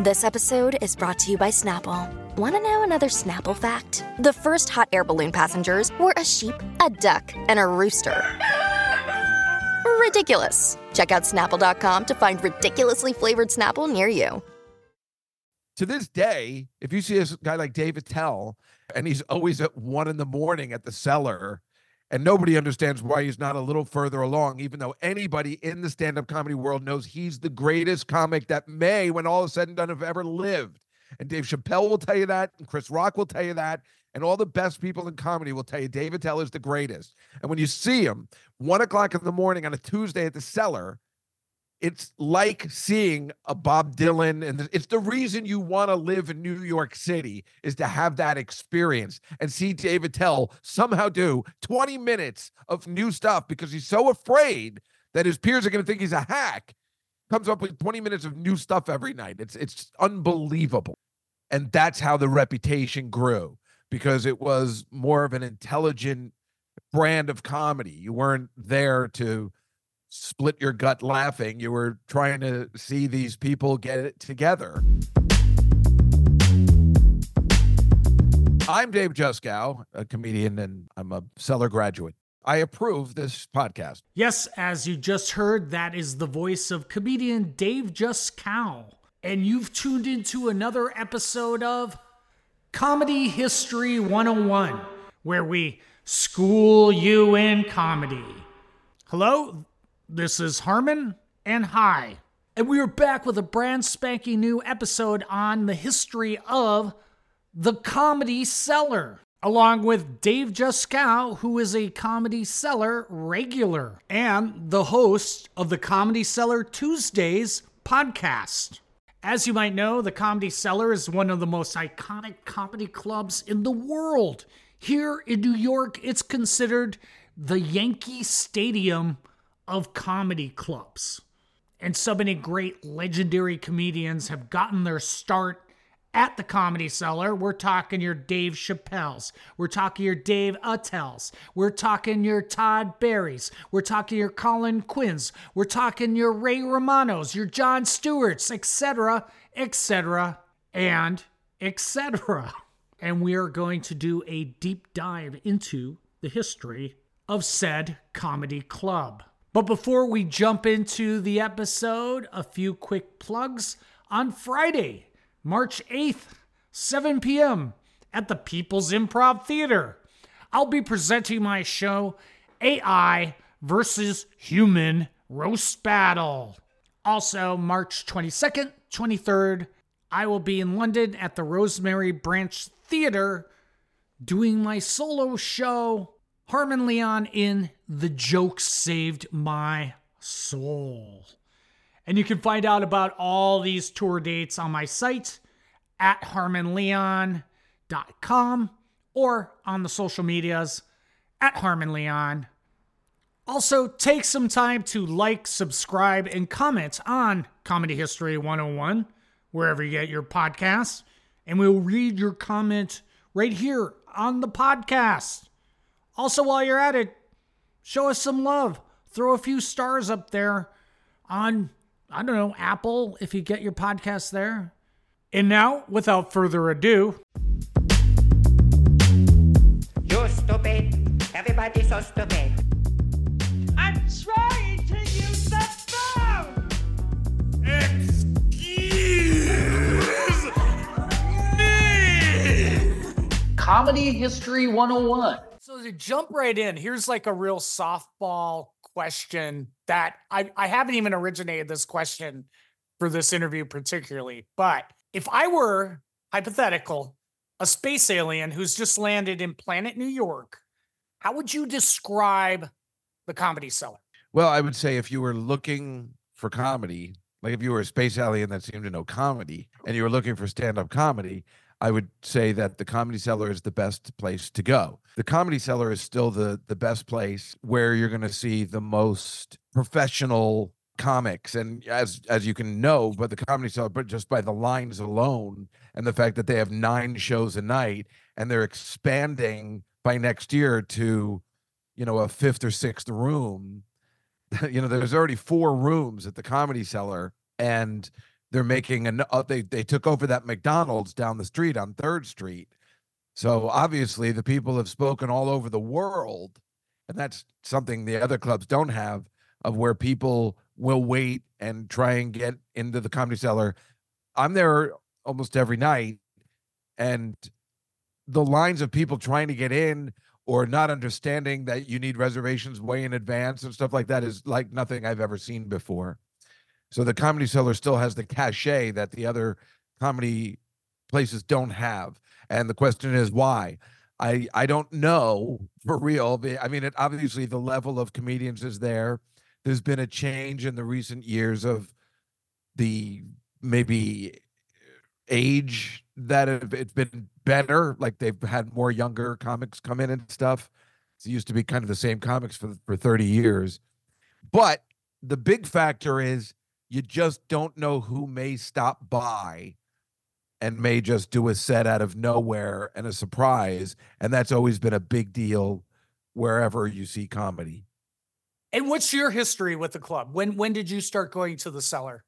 This episode is brought to you by Snapple. Want to know another Snapple fact? The first hot air balloon passengers were a sheep, a duck, and a rooster. Ridiculous. Check out snapple.com to find ridiculously flavored Snapple near you. To this day, if you see a guy like Dave Attell and he's always at one in the morning at the cellar, and nobody understands why he's not a little further along, even though anybody in the stand up comedy world knows he's the greatest comic that may, when all is said and done, have ever lived. And Dave Chappelle will tell you that, and Chris Rock will tell you that, and all the best people in comedy will tell you David Attell is the greatest. And when you see him one o'clock in the morning on a Tuesday at the cellar, it's like seeing a Bob Dylan, and it's the reason you want to live in New York City is to have that experience and see Dave Attell somehow do 20 minutes of new stuff because he's so afraid that his peers are going to think he's a hack. Comes up with 20 minutes of new stuff every night. It's it's unbelievable, and that's how the reputation grew because it was more of an intelligent brand of comedy. You weren't there to split your gut laughing. You were trying to see these people get it together. I'm Dave Juskow, a comedian, and I'm a Cellar graduate. I approve this podcast. Yes, as you just heard, that is the voice of comedian Dave Juskow. And you've tuned into another episode of Comedy History 101, where we school you in comedy. Hello, this is Harmon and hi. And we are back with a brand spanking new episode on the history of the Comedy Cellar, along with Dave Juskow, who is a Comedy Cellar regular and the host of the Comedy Cellar Tuesdays podcast. As you might know, the Comedy Cellar is one of the most iconic comedy clubs in the world. Here in New York, it's considered the Yankee Stadium of comedy clubs. And so many great legendary comedians have gotten their start at the Comedy Cellar. We're talking your Dave Chappelle's. We're talking your Dave Attell's. We're talking your Todd Barry's. We're talking your Colin Quinn's. We're talking your Ray Romano's, your Jon Stewart's, etc., etc., and etc. And we are going to do a deep dive into the history of said comedy club. But before we jump into the episode, a few quick plugs. On Friday, March 8th, 7 p.m., at the People's Improv Theater, I'll be presenting my show, AI versus Human Roast Battle. Also, March 22nd, 23rd, I will be in London at the Rosemary Branch Theater doing my solo show, Harmon Leon in The Joke Saved My Soul. And you can find out about all these tour dates on my site at harmonleon.com or on the social medias at harmonleon. Also, take some time to like, subscribe, and comment on Comedy History 101, wherever you get your podcasts. And we'll read your comment right here on the podcast. Also, while you're at it, show us some love. Throw a few stars up there on, I don't know, Apple if you get your podcast there. And now, without further ado, You're stupid. Everybody's so stupid. I'm trying to use the phone! Excuse me! Comedy History 101. So, to jump right in, here's like a real softball question that I, I haven't even originated this question for this interview, particularly. But if I were hypothetical, a space alien who's just landed in planet New York, how would you describe the comedy cellar? Well, I would say if you were looking for comedy, like if you were a space alien that seemed to know comedy and you were looking for stand up comedy, I would say that the Comedy Cellar is the best place to go. The Comedy Cellar is still the the best place where you're going to see the most professional comics and as as you can know but the comedy cellar but just by the lines alone and the fact that they have nine shows a night and they're expanding by next year to you know a fifth or sixth room you know there's already four rooms at the comedy cellar and they're making an uh, they they took over that McDonald's down the street on 3rd Street. So obviously the people have spoken all over the world and that's something the other clubs don't have of where people will wait and try and get into the comedy cellar. I'm there almost every night and the lines of people trying to get in or not understanding that you need reservations way in advance and stuff like that is like nothing I've ever seen before. So the comedy cellar still has the cachet that the other comedy places don't have. And the question is why? I I don't know for real. I mean, it obviously the level of comedians is there. There's been a change in the recent years of the maybe age that it, it's been better. Like they've had more younger comics come in and stuff. It used to be kind of the same comics for for 30 years. But the big factor is you just don't know who may stop by and may just do a set out of nowhere and a surprise. And that's always been a big deal wherever you see comedy. And what's your history with the club? When when did you start going to the cellar?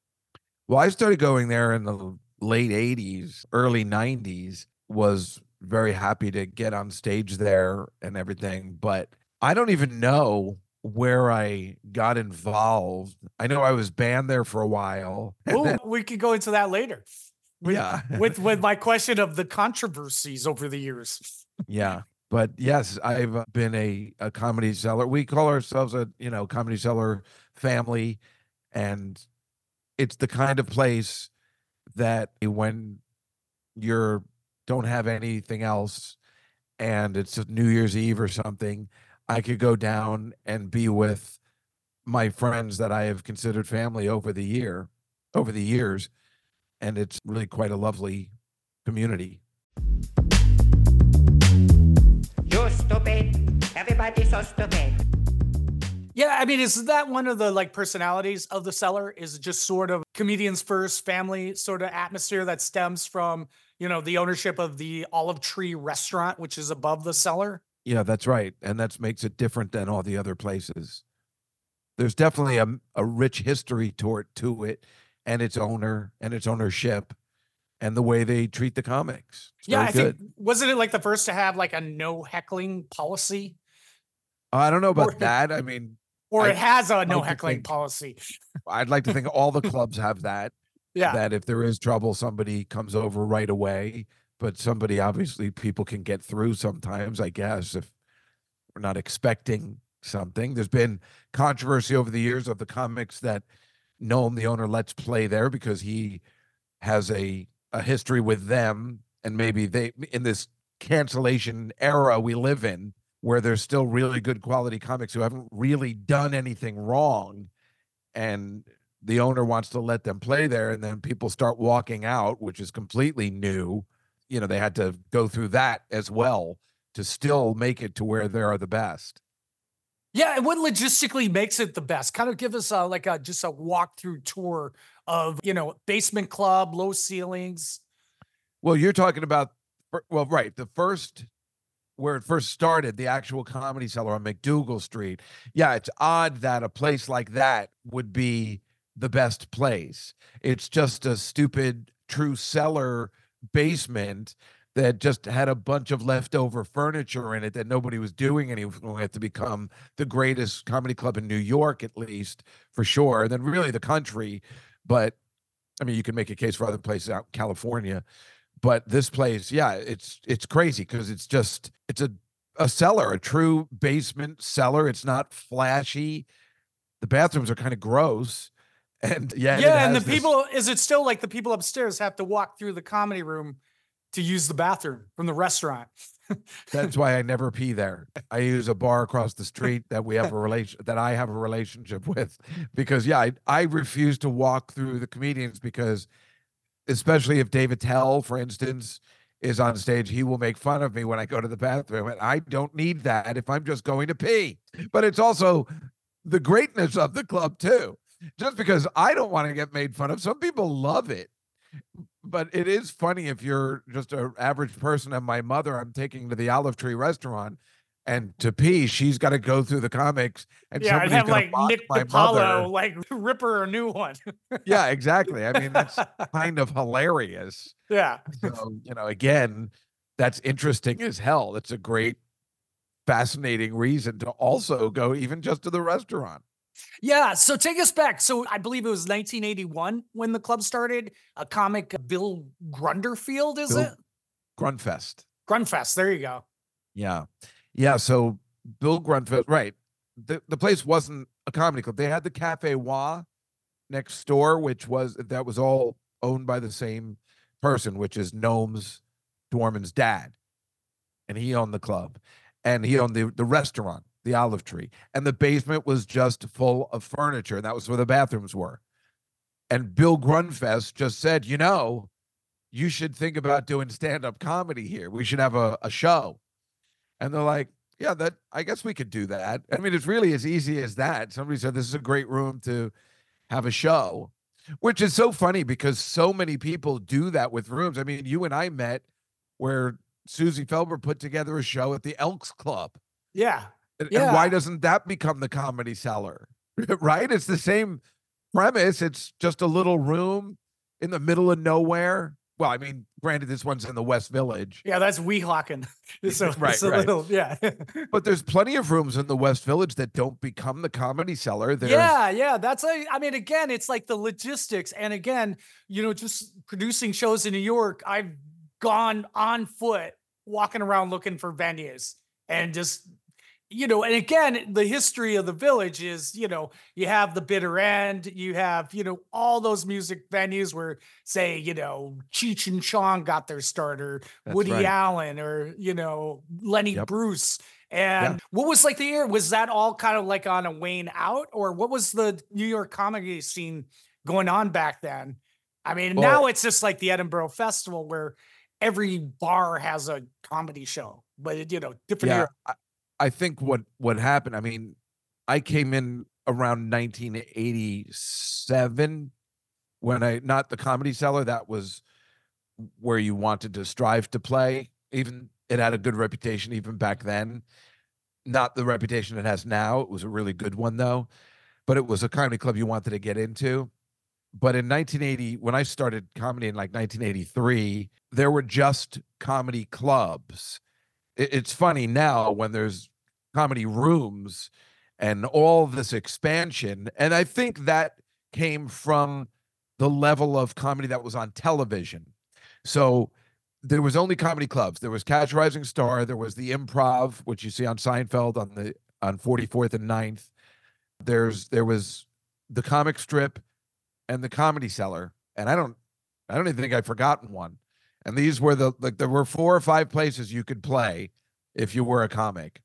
Well, I started going there in the late 80s, early 90s, was very happy to get on stage there and everything. But I don't even know where I got involved. I know I was banned there for a while. Oh, then, we could go into that later. With, yeah. with with my question of the controversies over the years. Yeah. But yes, I've uh, been a, a comedy cellar. We call ourselves a, you know, comedy cellar family. And it's the kind of place that when you're don't have anything else and it's New Year's Eve or something, I could go down and be with my friends that I have considered family over the year, over the years, and it's really quite a lovely community. You're stupid. Everybody's so stupid. Yeah, I mean, is that one of the like personalities of the cellar? Is just sort of comedians first, family sort of atmosphere that stems from you know the ownership of the Olive Tree Restaurant, which is above the cellar. Yeah, that's right. And that makes it different than all the other places. There's definitely a, a rich history to it, to it and its owner and its ownership and the way they treat the comics. It's yeah, I good. think wasn't it like the first to have like a no heckling policy? I don't know about Or- that. I mean, Or I it has a no like heckling think- policy. I'd like to think all the clubs have that. Yeah. That if there is trouble, somebody comes over right away. But somebody obviously people can get through sometimes, I guess, if we're not expecting something. There's been controversy over the years of the comics that Noam, the owner, lets play there because he has a a history with them, and maybe they in this cancellation era we live in, where there's still really good quality comics who haven't really done anything wrong, and the owner wants to let them play there, and then people start walking out, which is completely new. You know, they had to go through that as well to still make it to where they are the best. Yeah, and what logistically makes it the best? Kind of give us a like a just a walkthrough tour of you know basement club, low ceilings. Well, you're talking about well, right. The first where it first started, the actual comedy cellar on MacDougal Street. Yeah, it's odd that a place like that would be the best place. It's just a stupid true cellar basement that just had a bunch of leftover furniture in it that nobody was doing going to to become the greatest comedy club in New York at least for sure and then really the country. But I mean you can make a case for other places out in California. But this place yeah it's it's crazy because it's just it's a a cellar a true basement cellar. It's not flashy. The bathrooms are kind of gross and yeah Yeah, and the this- people is it still like the people upstairs have to walk through the comedy room to use the bathroom from the restaurant. That's why I never pee there. I use a bar across the street that we have a relation that I have a relationship with because yeah, I, I refuse to walk through the comedians because especially if Dave Attell, for instance, is on stage, he will make fun of me when I go to the bathroom. And I don't need that if I'm just going to pee. But it's also the greatness of the club too. Just because I don't want to get made fun of, some people love it but it is funny if you're just an average person and my mother i'm taking to the olive tree restaurant and to pee, she's got to go through the comics, and yeah, somebody's have like Nick my DiPaolo, like rip her a new one. Yeah, exactly. I mean, that's kind of hilarious. yeah. So, you know, again, that's interesting as hell. It's a great, fascinating reason to also go even just to the restaurant. Yeah. So take us back. So I believe it was 1981 when the club started. A comic, uh, Bill Grunderfield, is Bill- it? Grunfest. Grunfest. There you go. Yeah. Yeah. So Bill Grunfest, right. The the place wasn't a comedy club. They had the Cafe Wha next door, which was that was all owned by the same person, which is Noam's Dworman's dad. And he owned the club. And he owned the, the restaurant, the olive tree. And the basement was just full of furniture. And that was where the bathrooms were. And Bill Grunfest just said, you know, you should think about doing stand-up comedy here. We should have a, a show. And they're like, yeah, that I guess we could do that. I mean, it's really as easy as that. Somebody said this is a great room to have a show, which is so funny because so many people do that with rooms. I mean, you and I met where Susie Felber put together a show at the Elks Club. Yeah. And, and why doesn't that become the comedy cellar? right? It's the same premise. It's just a little room in the middle of nowhere. Well, I mean, granted, this one's in the West Village, Yeah. That's Weehawken. So Right, it's a right. little, yeah. but there's plenty of rooms in the West Village that don't become the comedy cellar. There's, Yeah, yeah. That's a, I mean, again, it's like the logistics. And again, you know, just producing shows in New York, I've gone on foot walking around looking for venues and just, you know, and again, the history of the village is, you know, you have the bitter end, you have, you know, all those music venues where, say, you know, Cheech and Chong got their starter, That's Woody right. Allen, or, you know, Lenny Yep. Bruce. And what was like the year? Was that all kind of like on a wane out, or what was the New York comedy scene going on back then? I mean, Well- now it's just like the Edinburgh Festival where every bar has a comedy show, but you know, different yeah. era. I, think what what happened. I mean, I came in around 1987 when I not the comedy cellar. That was where you wanted to strive to play. Even it had a good reputation even back then. Not the reputation it has now. It was a really good one though, but it was a comedy club you wanted to get into. But in 1980, when I started comedy in like 1983, there were just comedy clubs. It's funny now when there's comedy rooms and all this expansion. And I think that came from the level of comedy that was on television. So there was only comedy clubs. There was Catch Rising Star. There was the Improv, which you see on Seinfeld on the on 44th and 9th. There's there was the comic strip and the comedy cellar. And I don't I don't even think I've forgotten one. And these were the like there were four or five places you could play if you were a comic.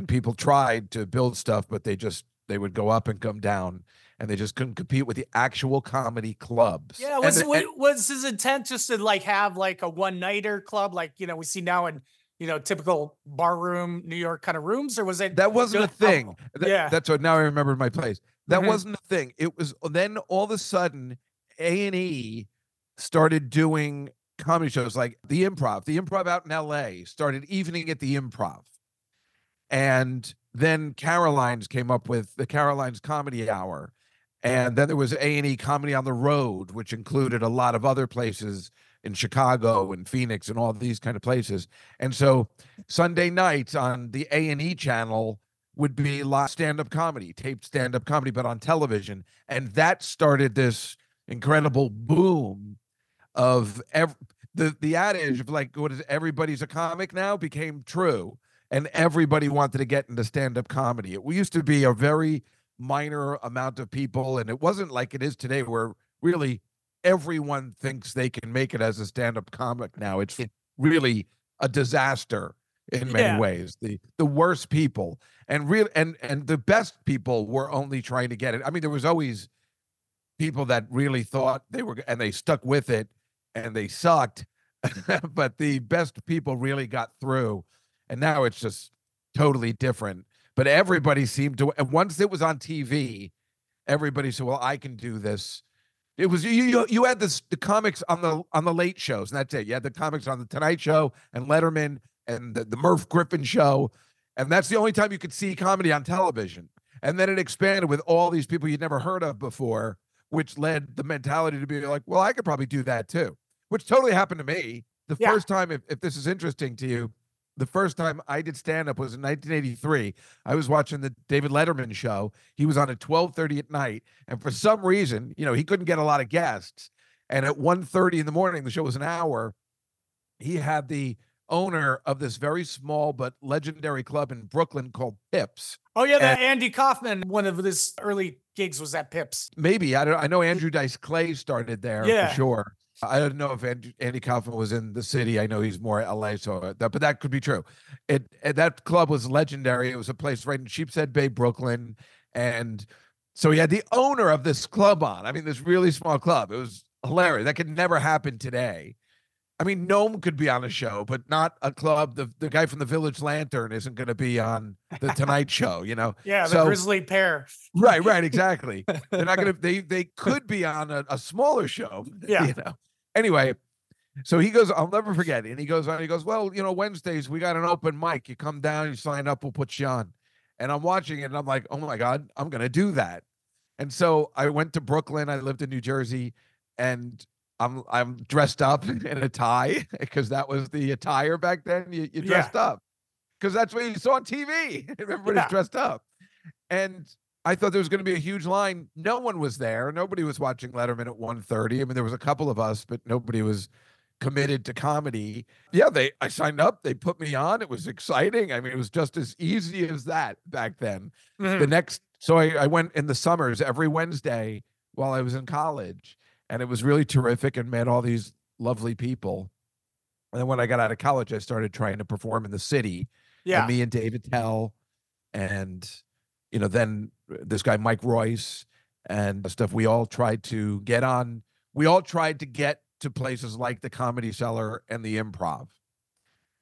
And people tried to build stuff, but they just they would go up and come down and they just couldn't compete with the actual comedy clubs. Yeah, And was and- was his intent just to like have like a one nighter club, like you know we see now in you know typical bar room New York kind of rooms, or was it That wasn't a oh, thing. That- yeah. That's what now I remember my place. That Mhm. wasn't a thing. It was then all of a sudden A and E started doing comedy shows like the improv. The improv out in LA started evening at the improv. And then Caroline's came up with the Caroline's Comedy Hour. And then there was A&E Comedy on the Road, which included a lot of other places in Chicago and Phoenix and all these kind of places. And so Sunday nights on the A&E channel would be live stand-up comedy, taped stand-up comedy, but on television. And that started this incredible boom of the the adage of like what is everybody's a comic now became true and everybody wanted to get into stand-up comedy. It used to be a very minor amount of people and it wasn't like it is today where really everyone thinks they can make it as a stand-up comic now. It's really a disaster in many Yeah. ways. The the worst people and real and and the best people were only trying to get it. I mean there was always people that really thought they were and they stuck with it and they sucked but the best people really got through and now it's just totally different but everybody seemed to and once it was on tv everybody said well i can do this it was you you, you had this the comics on the on the late shows and that's it you had the comics on the tonight show and letterman and the, the Merv Griffin show And that's the only time you could see comedy on television. And then it expanded with all these people you'd never heard of before, which led the mentality to be like, well, I could probably do that too, which totally happened to me. The Yeah. first time, if, if this is interesting to you, the first time I did stand up was in 1983. I was watching the David Letterman show. He was on at 12:30 at night, and for some reason, you know, he couldn't get a lot of guests. And at 1:30 in the morning, the show was an hour. He had the owner of this very small but legendary club in Brooklyn called Pips. Oh yeah, that Andy Kaufman. One of his early gigs was at Pips. Maybe I don't. I know Andrew Dice Clay started there Yeah. for sure. I don't know if Andy, Kaufman was in the city. I know he's more LA, so uh, that, but that could be true. It, that club was legendary. It was a place right in Sheepshead Bay, Brooklyn, and so he had the owner of this club on. I mean, this really small club. It was hilarious. That could never happen today. I mean, Noam could be on a show, but not a club. The the guy from the Village Lantern isn't going to be on the Tonight Show. You know, Yeah, the So- Grisly Pear. right right exactly they're not gonna they they could be on a, a smaller show Yeah. you know anyway so he goes i'll never forget and he goes on he goes well you know wednesdays we got an open mic. You come down you sign up we'll put you on. And i'm watching it and i'm like oh my god i'm gonna do that. And so i went to brooklyn i lived in new jersey and i'm i'm dressed up in a tie because that was the attire back then you, you Yeah. dressed up. Because that's what you saw on tv everybody's Yeah. dressed up. And I thought there was going to be a huge line. No one was there. Nobody was watching Letterman at 1:30. I mean, there was a couple of us, but nobody was committed to comedy. Yeah, they I signed up, they put me on. It was exciting. I mean, it was just as easy as that back then. Mhm. The next so I, I went in the summers every Wednesday while I was in college, and it was really terrific and met all these lovely people. And then when I got out of college, I started trying to perform in the city Yeah. and me and Dave Attell, and you know, then uh, this guy Mike Royce and stuff. We all tried to get on. We all tried to get to places like the Comedy Cellar and the Improv.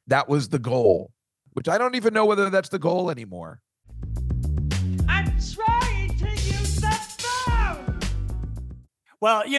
That was the goal, which I don't even know whether that's the goal anymore. I'm trying to use the phone. well, you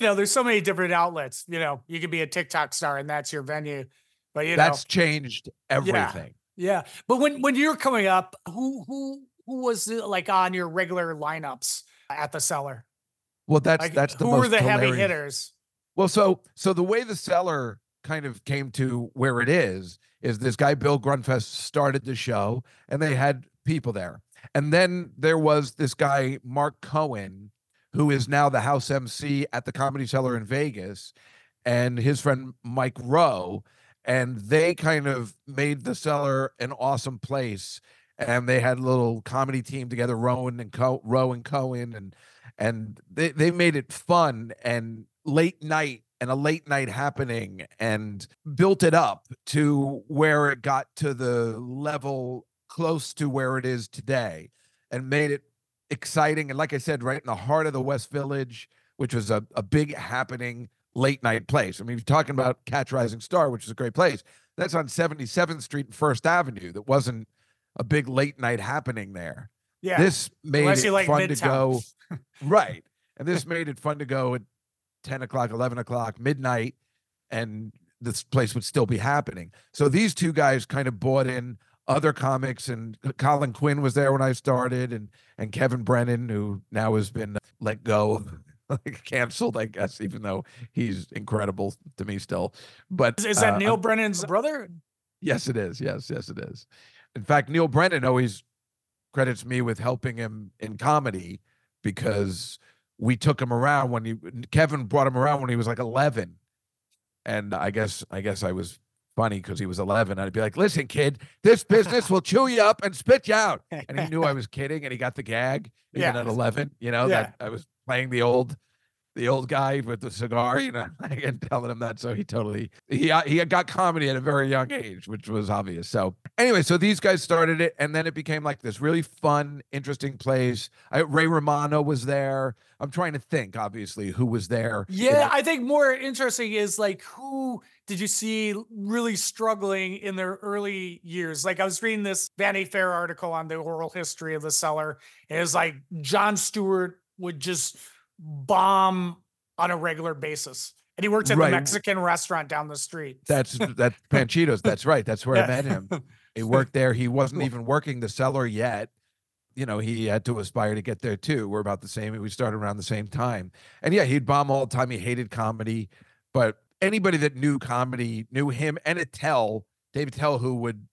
You know, there's so many different outlets. You know, you could be a TikTok star and that's your venue. But you know That's know, changed everything. yeah. But when when you're coming up, who who who was like on your regular lineups at the cellar? Well, that's Like, that's the who most were the heavy hitters? Well, so so the way the cellar kind of came to where it is is this guy Bill Grunfest started the show, and they had people there, and then there was this guy Mark Cohen, who is now the house MC at the Comedy Cellar in Vegas, and his friend Mike Rowe, and they kind of made the cellar an awesome place. And they had a little comedy team together, Rowan and Co- Rowe and Cohen, and and they, they made it fun and late night and a late night happening and built it up to where it got to the level close to where it is today and made it exciting and like i said right in the heart of the west village which was a, a big happening late night place. I mean you're talking about catch rising star which is a great place that's on 77th street and first avenue that wasn't a big late night happening there. Yeah. this made Unless it like fun to go right and this made it fun to go at 10 o'clock 11 o'clock midnight and this place would still be happening. So these two guys kind of bought in other comics and colin quinn was there when i started and and kevin brennan who now has been let go like canceled i guess even though he's incredible to me still but is, is that uh, Neal Brennan's brother? Yes, it is. Yes, yes, it is. In fact, Neil Brennan always credits me with helping him in comedy because we took him around when he Kevin brought him around when he was like 11. And I guess I guess I was funny because he was 11. I'd be like, "Listen, kid, this business will chew you up and spit you out." And he knew I was kidding, and he got the gag even Yeah. at 11. You know Yeah. that I was playing the old the old guy with the cigar, you know, and telling him that. So he totally he uh, he got comedy at a very young age, which was obvious. So anyway, so these guys started it, and then it became like this really fun, interesting place. I, Ray Romano was there. I'm trying to think, obviously, who was there. Yeah, I think more interesting is like who did you see really struggling in their early years? Like I was reading this Vanity Fair article on the oral history of the cellar. And it was like Jon Stewart would just bomb on a regular basis. And he worked at Right. the Mexican restaurant down the street. That's that's Panchitos. That's right. That's where Yeah. I met him. He worked there. He wasn't even working the cellar yet. You know, he had to aspire to get there too. We're about the same. We started around the same time. And yeah, he'd bomb all the time. He hated comedy. But anybody that knew comedy knew him and Attell, Dave Attell, who would,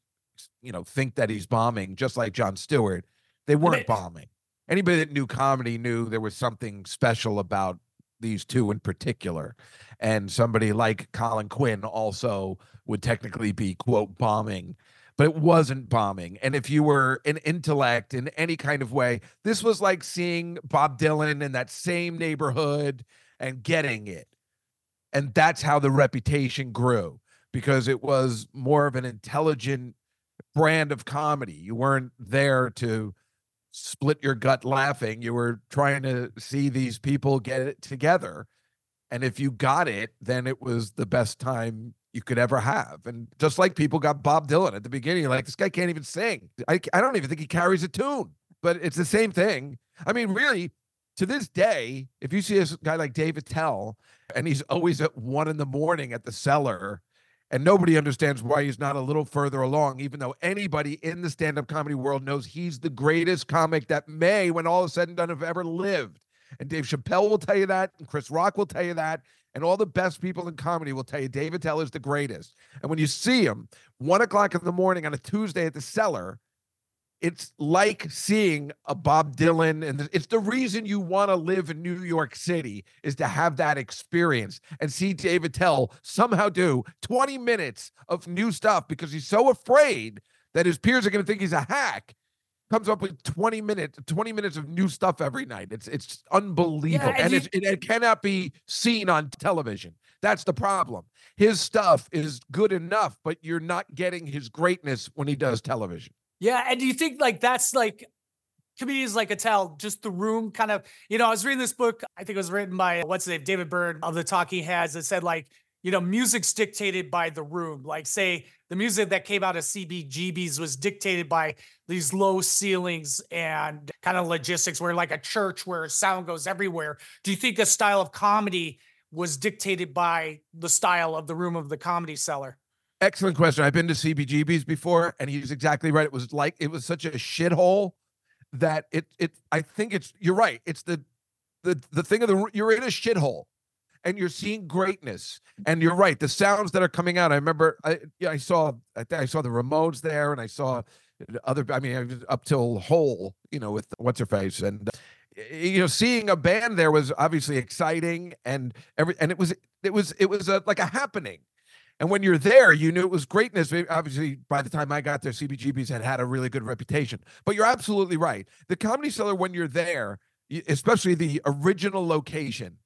you know, think that he's bombing, just like Jon Stewart. They weren't it- bombing. Anybody that knew comedy knew there was something special about these two in particular. And somebody like Colin Quinn also would technically be, quote, bombing, but it wasn't bombing. And if you were an intellect in any kind of way, this was like seeing Bob Dylan in that same neighborhood and getting it. And that's how the reputation grew because it was more of an intelligent brand of comedy. You weren't there to split your gut laughing. You were trying to see these people get it together. And if you got it, then it was the best time you could ever have. And just like people got Bob Dylan at the beginning, like this guy can't even sing. I, I don't even think he carries a tune, but it's the same thing. I mean, really, to this day, if you see a guy like Dave Attell and he's always at one in the morning at the cellar, and nobody understands why he's not a little further along, even though anybody in the stand up comedy world knows he's the greatest comic that may, when all is said and done, have ever lived. And Dave Chappelle will tell you that, and Chris Rock will tell you that, and all the best people in comedy will tell you Dave Attell is the greatest. And when you see him one o'clock in the morning on a Tuesday at the cellar, it's like seeing a Bob Dylan, and it's the reason you want to live in New York City is to have that experience and see Dave Attell somehow do 20 minutes of new stuff because he's so afraid that his peers are going to think he's a hack. Comes up with 20 minutes, 20 minutes of new stuff every night. It's it's unbelievable. and and you- it's, it, it cannot be seen on television. That's the problem. His stuff is good enough, but you're not getting his greatness when he does television. Yeah, and do you think like that's like comedians like Attell, just the room kind of, you know, I was reading this book, I think it was written by what's his name, David Byrne of the Talking Heads that said like, you know, music's dictated by the room. Like say the music that came out of CBGB's was dictated by these low ceilings and kind of logistics where like a church where sound goes everywhere. Do you think a style of comedy was dictated by the style of the room of the comedy cellar? Excellent question. I've been to CBGB's before, and he's exactly right. It was like it was such a shithole that it it. I think it's you're right. It's the the the thing of the you're in a shithole, and you're seeing greatness. And you're right. The sounds that are coming out. I remember. I. I saw. I, I saw the Ramones there, and I saw other. I mean, up till Hole. You know, with what's her face and. uh, You know, seeing a band there was obviously exciting, and every and it was it was it was a, like a happening. And when you're there, you knew it was greatness. Obviously, by the time I got there, CBGB's had had a really good reputation. But you're absolutely right. The Comedy Cellar, when you're there, especially the original location,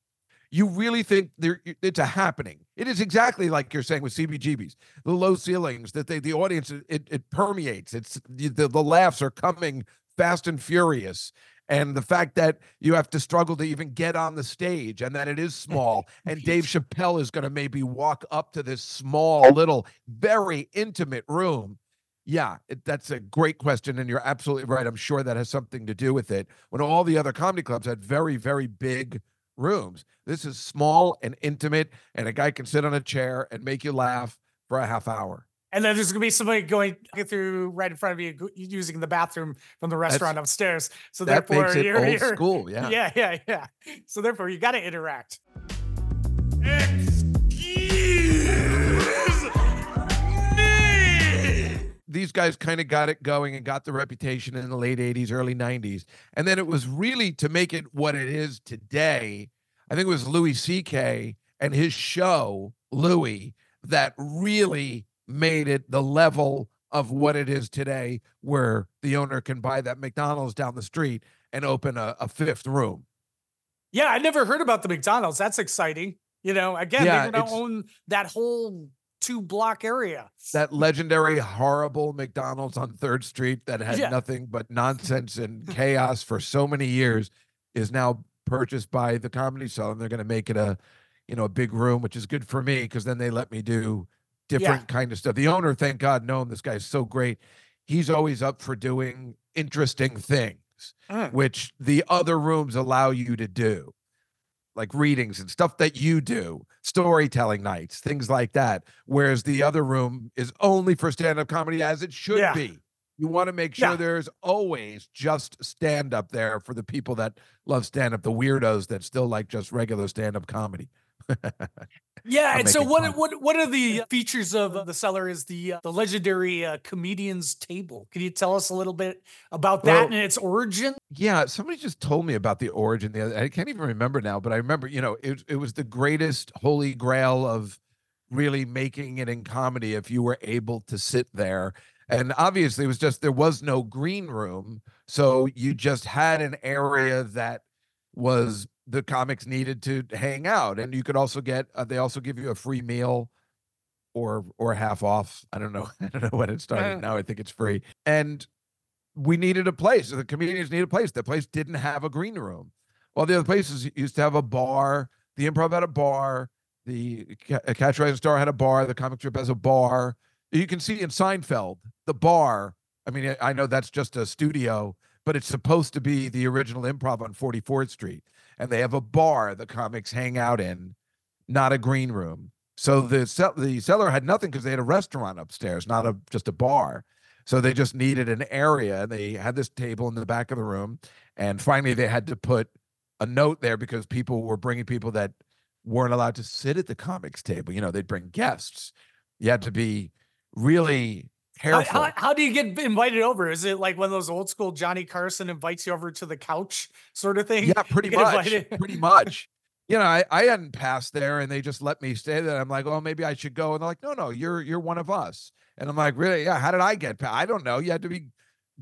you really think it's a happening. It is exactly like you're saying with CBGB's, the low ceilings that they, the audience it, it permeates. It's the the laughs are coming fast and furious. And the fact that you have to struggle to even get on the stage and that it is small, and Dave Chappelle is going to maybe walk up to this small, oh. little, very intimate room. Yeah, it, that's a great question. And you're absolutely right. I'm sure that has something to do with it. When all the other comedy clubs had very, very big rooms, this is small and intimate, and a guy can sit on a chair and make you laugh for a half hour. And then there's gonna be somebody going through right in front of you using the bathroom from the restaurant upstairs. So That therefore, makes it you're, old you're- school. Yeah. yeah, yeah, yeah. So therefore, you got to interact. Excuse me. these guys kind of got it going and got the reputation in the late 80s, early 90s. And then it was really to make it what it is today. I think it was Louis C.K. and his show, Louie, that really made it the level of what it is today, where the owner can buy that McDonald's down the street and open a, a fifth room. Yeah, I never heard about the McDonald's. That's exciting. You know, again, Yeah, they don't it's- own that whole two block area. that legendary horrible McDonald's on Third Street that had Yeah. nothing but nonsense and chaos for so many years is now purchased by the Comedy Cell, and they're going to make it a, you know, a big room, which is good for me because then they let me do different kind of stuff. The owner, thank God, know him. This guy's so great. He's always up for doing interesting things, Mm. which the other rooms allow you to do like readings and stuff that you do, storytelling nights, things like that. Whereas the other room is only for stand up comedy, as it should Yeah. be. You want to make sure Yeah. there's always just stand up there for the people that love stand up, the weirdos that still like just regular stand up comedy. Yeah, and so what fun. what what are the features of the cellar? Is the uh, the legendary uh, comedians table? Can you tell us a little bit about that Well- and its origin? Yeah, somebody just told me about the origin. The other, I can't even remember now, but I remember, you know, it it was the greatest holy grail of really making it in comedy if you were able to sit there. And obviously, it was just there was no green room, so you just had an area that was the comics needed to hang out, and you could also get. Uh, they also give you a free meal, or or half off. I don't know. I don't know when it started. Now I think it's free, and we needed a place. The comedians needed a place. The place didn't have a green room. All the other places used to have a bar. The improv had a bar. The uh, Catch Rising Star had a bar. The comic strip has a bar. You can see in Seinfeld the bar. I mean, I know that's just a studio, but it's supposed to be the original improv on 44th Street. And they have a bar the comics hang out in, not a green room. So the cell the cellar had nothing because they had a restaurant upstairs, not a just a bar. So they just needed an area. They had this table in the back of the room, and finally they had to put a note there because people were bringing people that weren't allowed to sit at the comics table. You know, they'd bring guests. You had to be really careful. how, how do you get invited over? Is it like one of those old school Johnny Carson invites you over to the couch sort of thing? Yeah, pretty much. Pretty much. You know, I, I hadn't passed there and they just let me stay there. I'm like, oh, maybe I should go. And they're like, no, no, you're you're one of us. And I'm like, really? Yeah. How did I get? I don't know. You had to be,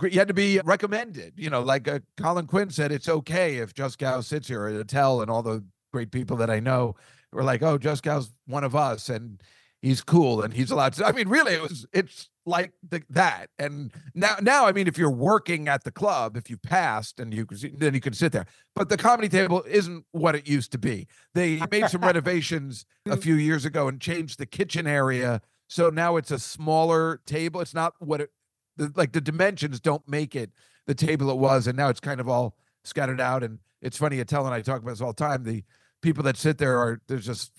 you had to be recommended. You know, like uh, Colin Quinn said, it's okay if Juskow sits here at Attell and all the great people that I know were like, oh, Juskow's one of us and he's cool and he's allowed to. I mean, really, it was. It's like the, that. And now, now, I mean, if you're working at the club, if you passed and you then you can sit there. But the comedy table isn't what it used to be. They made some renovations a mm. few years ago and changed the kitchen area. So now it's a smaller table. It's not what it the, like the dimensions don't make it the table it was, and now it's kind of all scattered out. And it's funny, Attell and I talk about this all the time. The people that sit there are there's just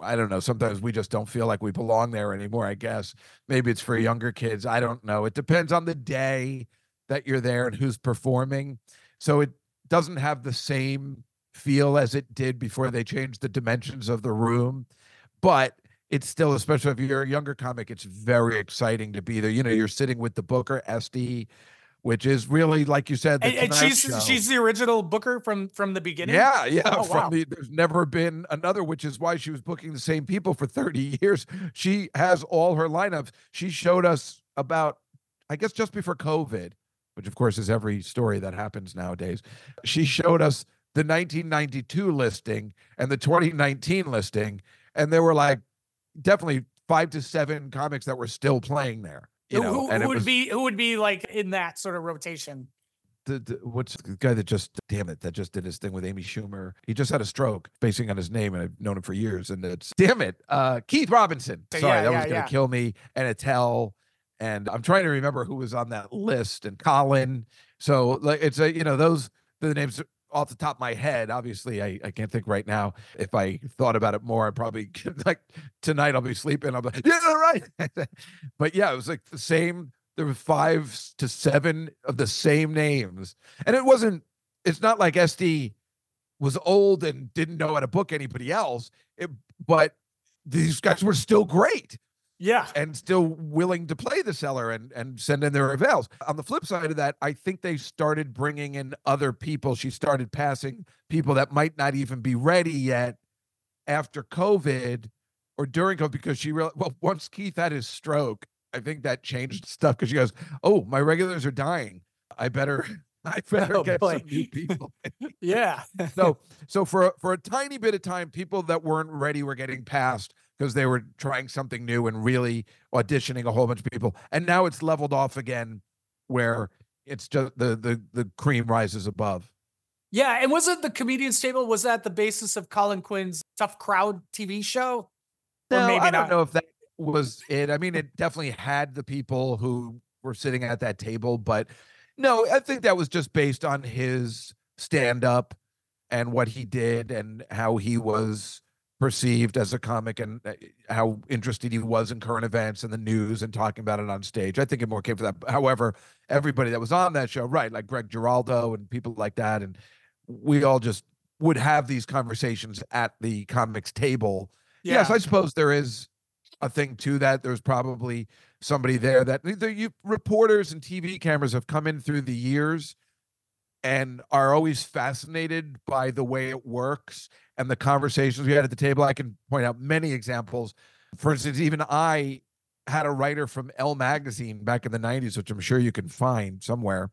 I don't know. Sometimes we just don't feel like we belong there anymore. I guess maybe it's for mm. younger kids. I don't know. It depends on the day that you're there and who's performing. So it doesn't have the same feel as it did before they changed the dimensions of the room, but it's still, especially if you're a younger comic, it's very exciting to be there. You know, you're sitting with the booker, Estee, which is really, like you said, the And, and she's Show. she's the original booker from from the beginning. Yeah, yeah. Oh, from wow. the, there's never been another, which is why she was booking the same people for 30 years. She has all her lineups. She showed us about, I guess, just before COVID, which of course is every story that happens nowadays. She showed us the 1992 listing and the 2019 listing, and there were like definitely five to seven comics that were still playing there. You who, know, who- and who would was be who would be like in that sort of rotation? the, the what's the guy that just damn it that just did his thing with Amy Schumer. He just had a stroke basing on his name, and I've known him for years. And it's damn it, uh, Keith Robinson. Yeah, Sorry, that yeah, was gonna yeah. kill me. And Attell, and I'm trying to remember who was on that list. And Colin. So like it's a you know those the names off the top of my head. Obviously, I, I can't think right now. If I thought about it more, I probably like tonight I'll be sleeping. I'll be like, yeah, right. but yeah, it was like the same. There were five to seven of the same names, and it wasn't. It's not like Estee was old and didn't know how to book anybody else. It, but these guys were still great Yeah. and still willing to play the cellar and and send in their avails. On the flip side of that, I think they started bringing in other people. She started passing people that might not even be ready yet after COVID or during COVID because she real well once Keith had his stroke, I think that changed stuff because she goes, "Oh, my regulars are dying. I better I better Oh, get boy. some new people. Yeah. so so for for a tiny bit of time, people that weren't ready were getting passed because they were trying something new and really auditioning a whole bunch of people. And now it's leveled off again, where it's just the the the cream rises above. Yeah, and wasn't the comedian's table was that the basis of Colin Quinn's Tough Crowd TV show? Or No, maybe I don't not. know if that was it. I mean, it definitely had the people who were sitting at that table, but no, I think that was just based on his stand up and what he did and how he was perceived as a comic and uh, how interested he was in current events and the news and talking about it on stage. I think it more came from that. However, everybody that was on that show, right, like Greg Giraldo and people like that, and we all just would have these conversations at the comics table Yes, I suppose there is a thing to that. There's probably somebody there that the you reporters and TV cameras have come in through the years and are always fascinated by the way it works and the conversations we had at the table. I can point out many examples. For instance, even I had a writer from Elle magazine back in the 90s, which I'm sure you can find somewhere,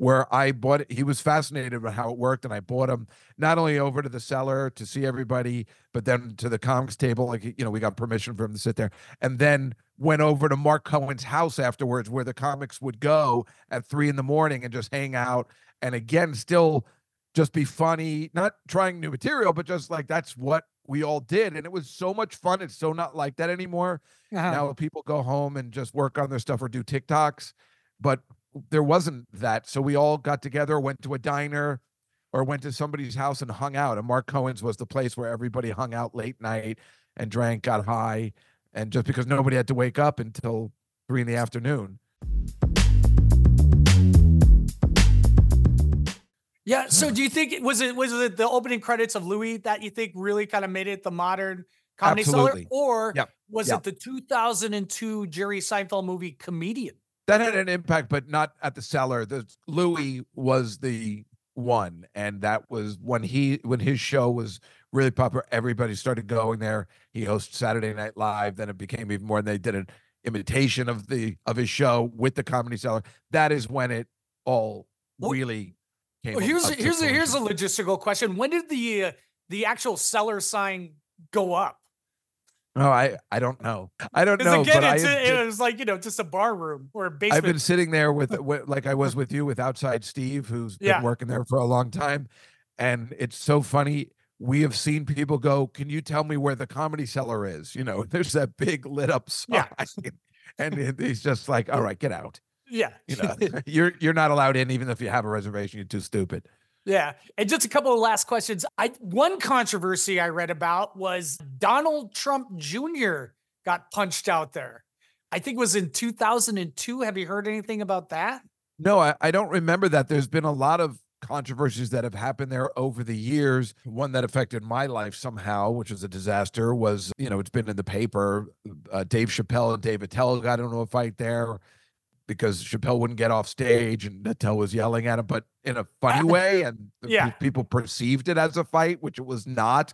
where I bought it. He was fascinated with how it worked, and I bought him not only over to the cellar to see everybody, but then to the comics table. Like, you know, we got permission for him to sit there, and then went over to Mark Cohen's house afterwards, where the comics would go at three in the morning and just hang out. And again, still just be funny, not trying new material, but just like that's what we all did. And it was so much fun. It's so not like that anymore. Uh-huh. Now people go home and just work on their stuff or do TikToks, but there wasn't that. So we all got together, went to a diner or went to somebody's house and hung out. And Mark Cohen's was the place where everybody hung out late night and drank, got high. And just because nobody had to wake up until three in the afternoon. Yeah. So do you think was it was it the opening credits of Louie that you think really kind of made it the modern comedy Absolutely. cellar? Or Yep. was Yep. it the 2002 Jerry Seinfeld movie Comedian? That had an impact, but not at the cellar. The Louie was the one, and that was when he when his show was really popular. Everybody started going there. He hosted Saturday Night Live. Then it became even more. And they did an imitation of the of his show with the Comedy Cellar. That is when it all really came. Well, up- here's a, here's a, here's a logistical question. When did the uh, the actual cellar sign go up? Oh, I I don't know. I don't know. again, but it's have a, it was like you know just a bar room or basement. I've been sitting there with, with like I was with you with outside Steve, who's been Yeah. working there for a long time, and it's so funny. We have seen people go, "Can you tell me where the comedy cellar is?" You know, there's that big lit up sign, Yeah. and it- he's just like, "All right, get out." yeah, You know, you're you're not allowed in, even if you have a reservation. You're too stupid. Yeah. And just a couple of last questions. I one controversy I read about was Donald Trump Jr. got punched out there. I think it was in 2002. Have you heard anything about that? No, I, I don't remember that. There's been a lot of controversies that have happened there over the years. One that affected my life somehow, which was a disaster, was you know it's been in the paper. Uh, Dave Chappelle and Dave Attell got into a fight there because Chappelle wouldn't get off stage and Attell was yelling at him, but in a funny way, and Yeah. people perceived it as a fight, which it was not.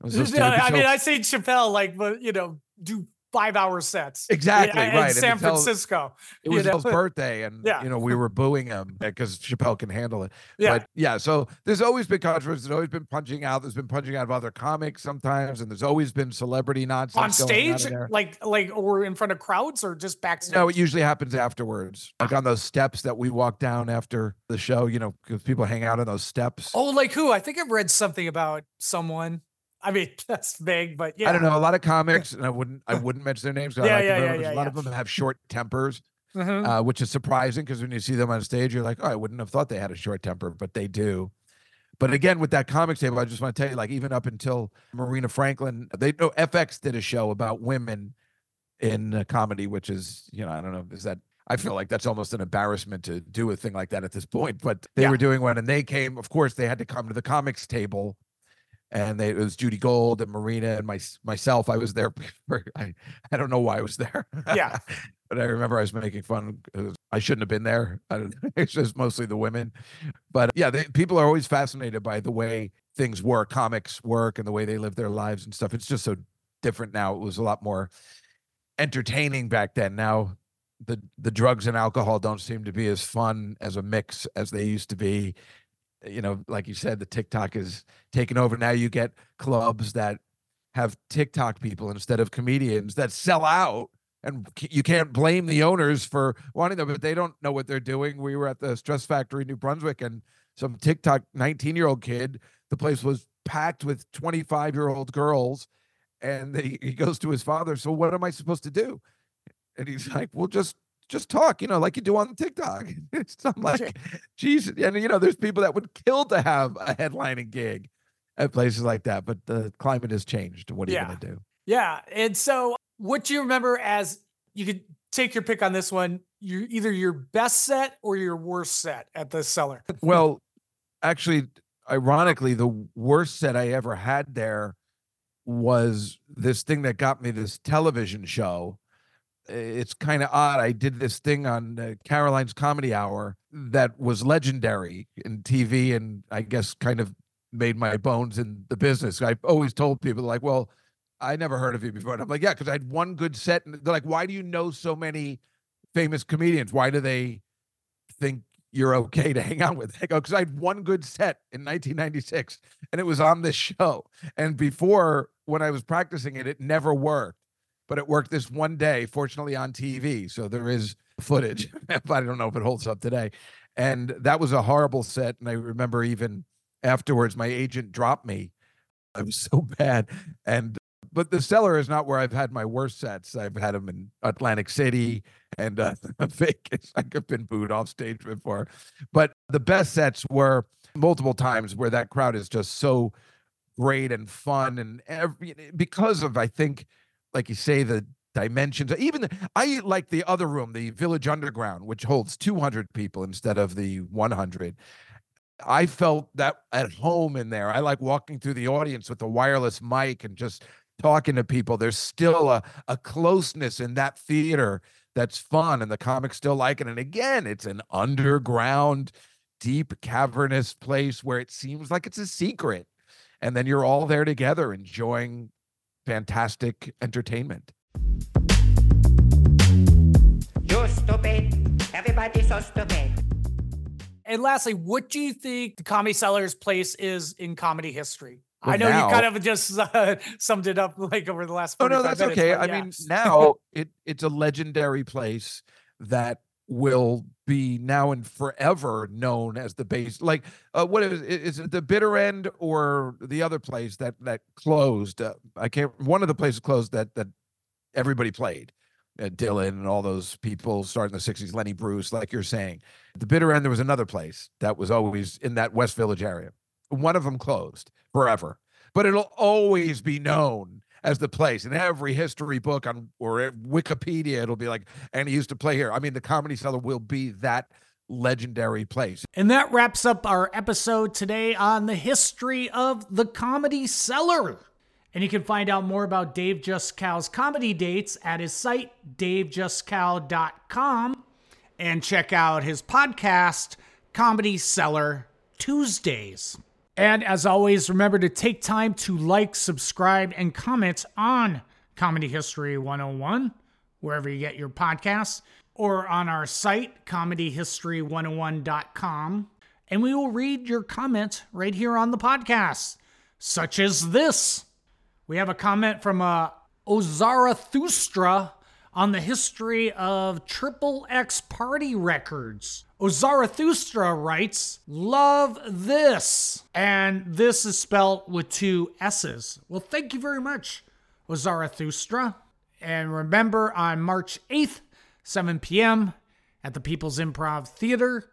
It was just Yeah, gonna be I mean, I see Chappelle like, but you know, do five hour sets. Exactly, in, in right, and San Francisco. it was his birthday, and Yeah. you know we were booing him because Chappelle can handle it. Yeah. But yeah, so there's always been controversy. There's always been punching out. There's been punching out of other comics sometimes, and there's always been celebrity nonsense on stage, like like or in front of crowds or just backstage. No, it usually happens afterwards, like on those steps that we walk down after the show. You know, because people hang out on those steps. oh, like who? I think I've read something about someone. I mean, that's vague, but yeah. I don't know. A lot of comics, and I wouldn't, I wouldn't mention their names. Yeah, like yeah, yeah, yeah, a lot yeah. of them have short tempers. Mhm. uh, which is surprising because when you see them on stage, you're like, oh, I wouldn't have thought they had a short temper, but they do. But again, with that comics table, I just want to tell you, like, even up until Marina Franklin, they know FX did a show about women in comedy, which is, you know, I don't know, is that I feel like that's almost an embarrassment to do a thing like that at this point. But they Yeah. were doing one, and they came. Of course, they had to come to the comics table, and they, it was Judy Gold and Marina and my myself. I was there. For, I I don't know why I was there. Yeah. but I remember I was making fun. I shouldn't have been there. I don't, it's just mostly the women. But yeah, they, people are always fascinated by the way things work, comics work, and the way they live their lives and stuff. It's just so different now. It was a lot more entertaining back then. Now the the drugs and alcohol don't seem to be as fun as a mix as they used to be. You know, like you said, the TikTok is taking over. Now you get clubs that have TikTok people instead of comedians that sell out. And you can't blame the owners for wanting them, but they don't know what they're doing. We were at the Stress Factory, in New Brunswick, and some TikTok 19 year old kid, the place was packed with 25 year old girls. And he, he goes to his father, So, what am I supposed to do? And he's like, Well, just just talk, you know, like you do on TikTok. I'm like, Jesus. And, you know, there's people that would kill to have a headlining gig at places like that, but the climate has changed. What are Yeah. you going to do? Yeah. And so, what do you remember as you could take your pick on this one? you're either your best set or your worst set at the cellar. Well, actually, ironically, the worst set I ever had there was this thing that got me this television show. It's kind of odd. I did this thing on uh, Caroline's Comedy Hour that was legendary in TV, and I guess kind of made my bones in the business. I've always told people like, "Well, I never heard of you before," and I'm like, "Yeah," because I had one good set, and they're like, "Why do you know so many famous comedians? Why do they think you're okay to hang out with. I go, because I had one good set in 1996 and it was on this show. And before, when I was practicing it, it never worked, but it worked this one day, fortunately on TV. So there is footage, but I don't know if it holds up today. And that was a horrible set. And I remember even afterwards, my agent dropped me. I was so bad. And but the cellar is not where I've had my worst sets. I've had them in Atlantic City and uh, Vegas. I've been booed off stage before, but the best sets were multiple times where that crowd is just so great and fun, and every because of I think, like you say, the dimensions. Even the, I like the other room, the Village Underground, which holds 200 people instead of the 100. I felt that at home in there. I like walking through the audience with a wireless mic and just talking to people. There's still a, a closeness in that theater that's fun, and the comics still like it. And again, it's an underground, deep, cavernous place where it seems like it's a secret. And then you're all there together enjoying fantastic entertainment. You stupid. Everybody so stupid. And lastly, what do you think the Comedy Cellar's place is in comedy history? I know now- you kind of just uh, summed it up like over the last. Oh no, that's minutes, okay. but I yeah. mean, now it it's a legendary place that will be now and forever known as the base. Like, uh, what is is it? The bitter end or the other place that that closed? Uh, I can't. One of the places closed that that everybody played. Uh, Dylan and all those people starting in the '60s, Lenny Bruce, like you're saying. The bitter end. There was another place that was always in that West Village area. One of them closed forever, but it'll always be known as the place in every history book on or Wikipedia. It'll be like, and he used to play here. I mean, the Comedy Cellar will be that legendary place. And that wraps up our episode today on the history of the Comedy Cellar. And you can find out more about Dave Juskow's comedy dates at his site, davejuskow.com, and check out his podcast, Comedy Cellar Tuesdays. And as always, remember to take time to like, subscribe, and comment on Comedy History 101, wherever you get your podcasts, or on our site, comedyhistory101.com. And we will read your comment right here on the podcast, such as this. We have a comment from uh, Ozarathustra on the history of Triple X Party Records. Ozarathustra writes, Love this. And this is spelled with two S's. Well, thank you very much, Ozarathustra. And remember, on March 8th, 7 p.m., at the People's Improv Theater,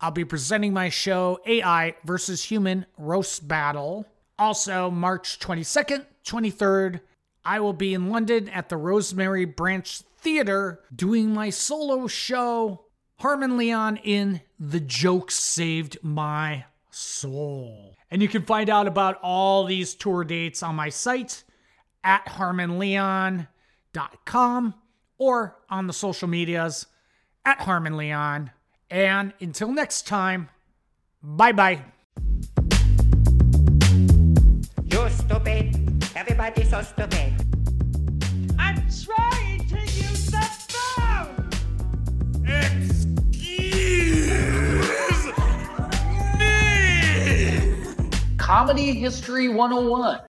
I'll be presenting my show AI versus Human Roast Battle. Also, March 22nd, 23rd, I will be in London at the Rosemary Branch Theater doing my solo show, Harmon Leon in The Joke Saved My Soul. And you can find out about all these tour dates on my site at harmonleon.com or on the social medias at Harmon Leon. And until next time, bye bye. You're stupid. Everybody so stupid. I'm trying Comedy History 101.